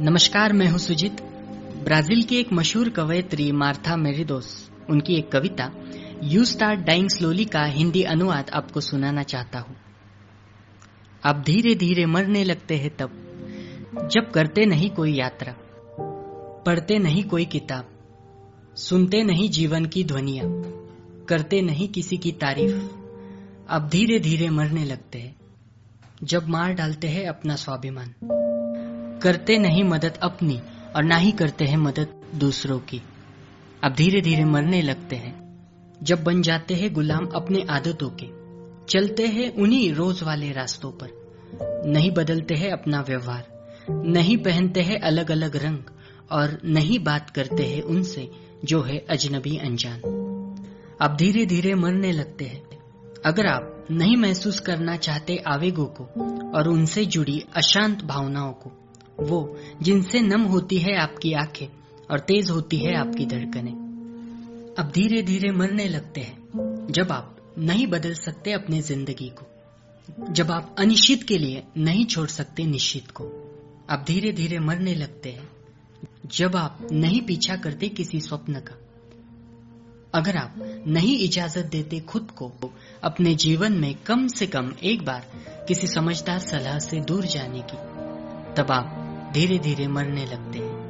नमस्कार, मैं हूँ सुजीत। ब्राज़ील की एक मशहूर कवयत्री मार्था मेरिडोस, उनकी एक कविता यू स्टार डाइंग स्लोली का हिंदी अनुवाद आपको सुनाना चाहता हूँ। आप धीरे धीरे मरने लगते हैं तब, जब करते नहीं कोई यात्रा, पढ़ते नहीं कोई किताब, सुनते नहीं जीवन की ध्वनिया, करते नहीं किसी की तारीफ़ अब धीरे धीरे मरने लगते हैं, जब मार डालते हैं अपना स्वाभिमान। करते नहीं मदद अपनी और ना ही करते हैं मदद दूसरों की। अब धीरे धीरे मरने लगते हैं। जब बन जाते हैं गुलाम अपने आदतों के, चलते हैं उन्हीं रोज वाले रास्तों पर। नहीं बदलते हैं अपना व्यवहार, नहीं पहनते हैं अलग अलग रंग और नहीं बात करते हैं उनसे जो है अजनबी अनजान। अब धीरे धीरे मरने लगते हैं। अगर आप नहीं महसूस करना चाहते आवेगों को और उनसे जुड़ी अशांत भावनाओं को वो जिनसे नम होती है आपकी आँखें और तेज होती है आपकी धड़कनें। अब धीरे धीरे मरने लगते हैं, जब आप नहीं बदल सकते अपने ज़िंदगी को। जब आप अनिश्चित के लिए नहीं छोड़ सकते निश्चित को। अब धीरे धीरे मरने लगते हैं, जब आप नहीं पीछा करते किसी स्वप्न का। अगर आप नहीं इजाज़त देते खुद को, अपने जीवन में कम से कम एक बार किसी समझदार सलाह से दूर जाने की। तब आप धीरे धीरे मरने लगते हैं।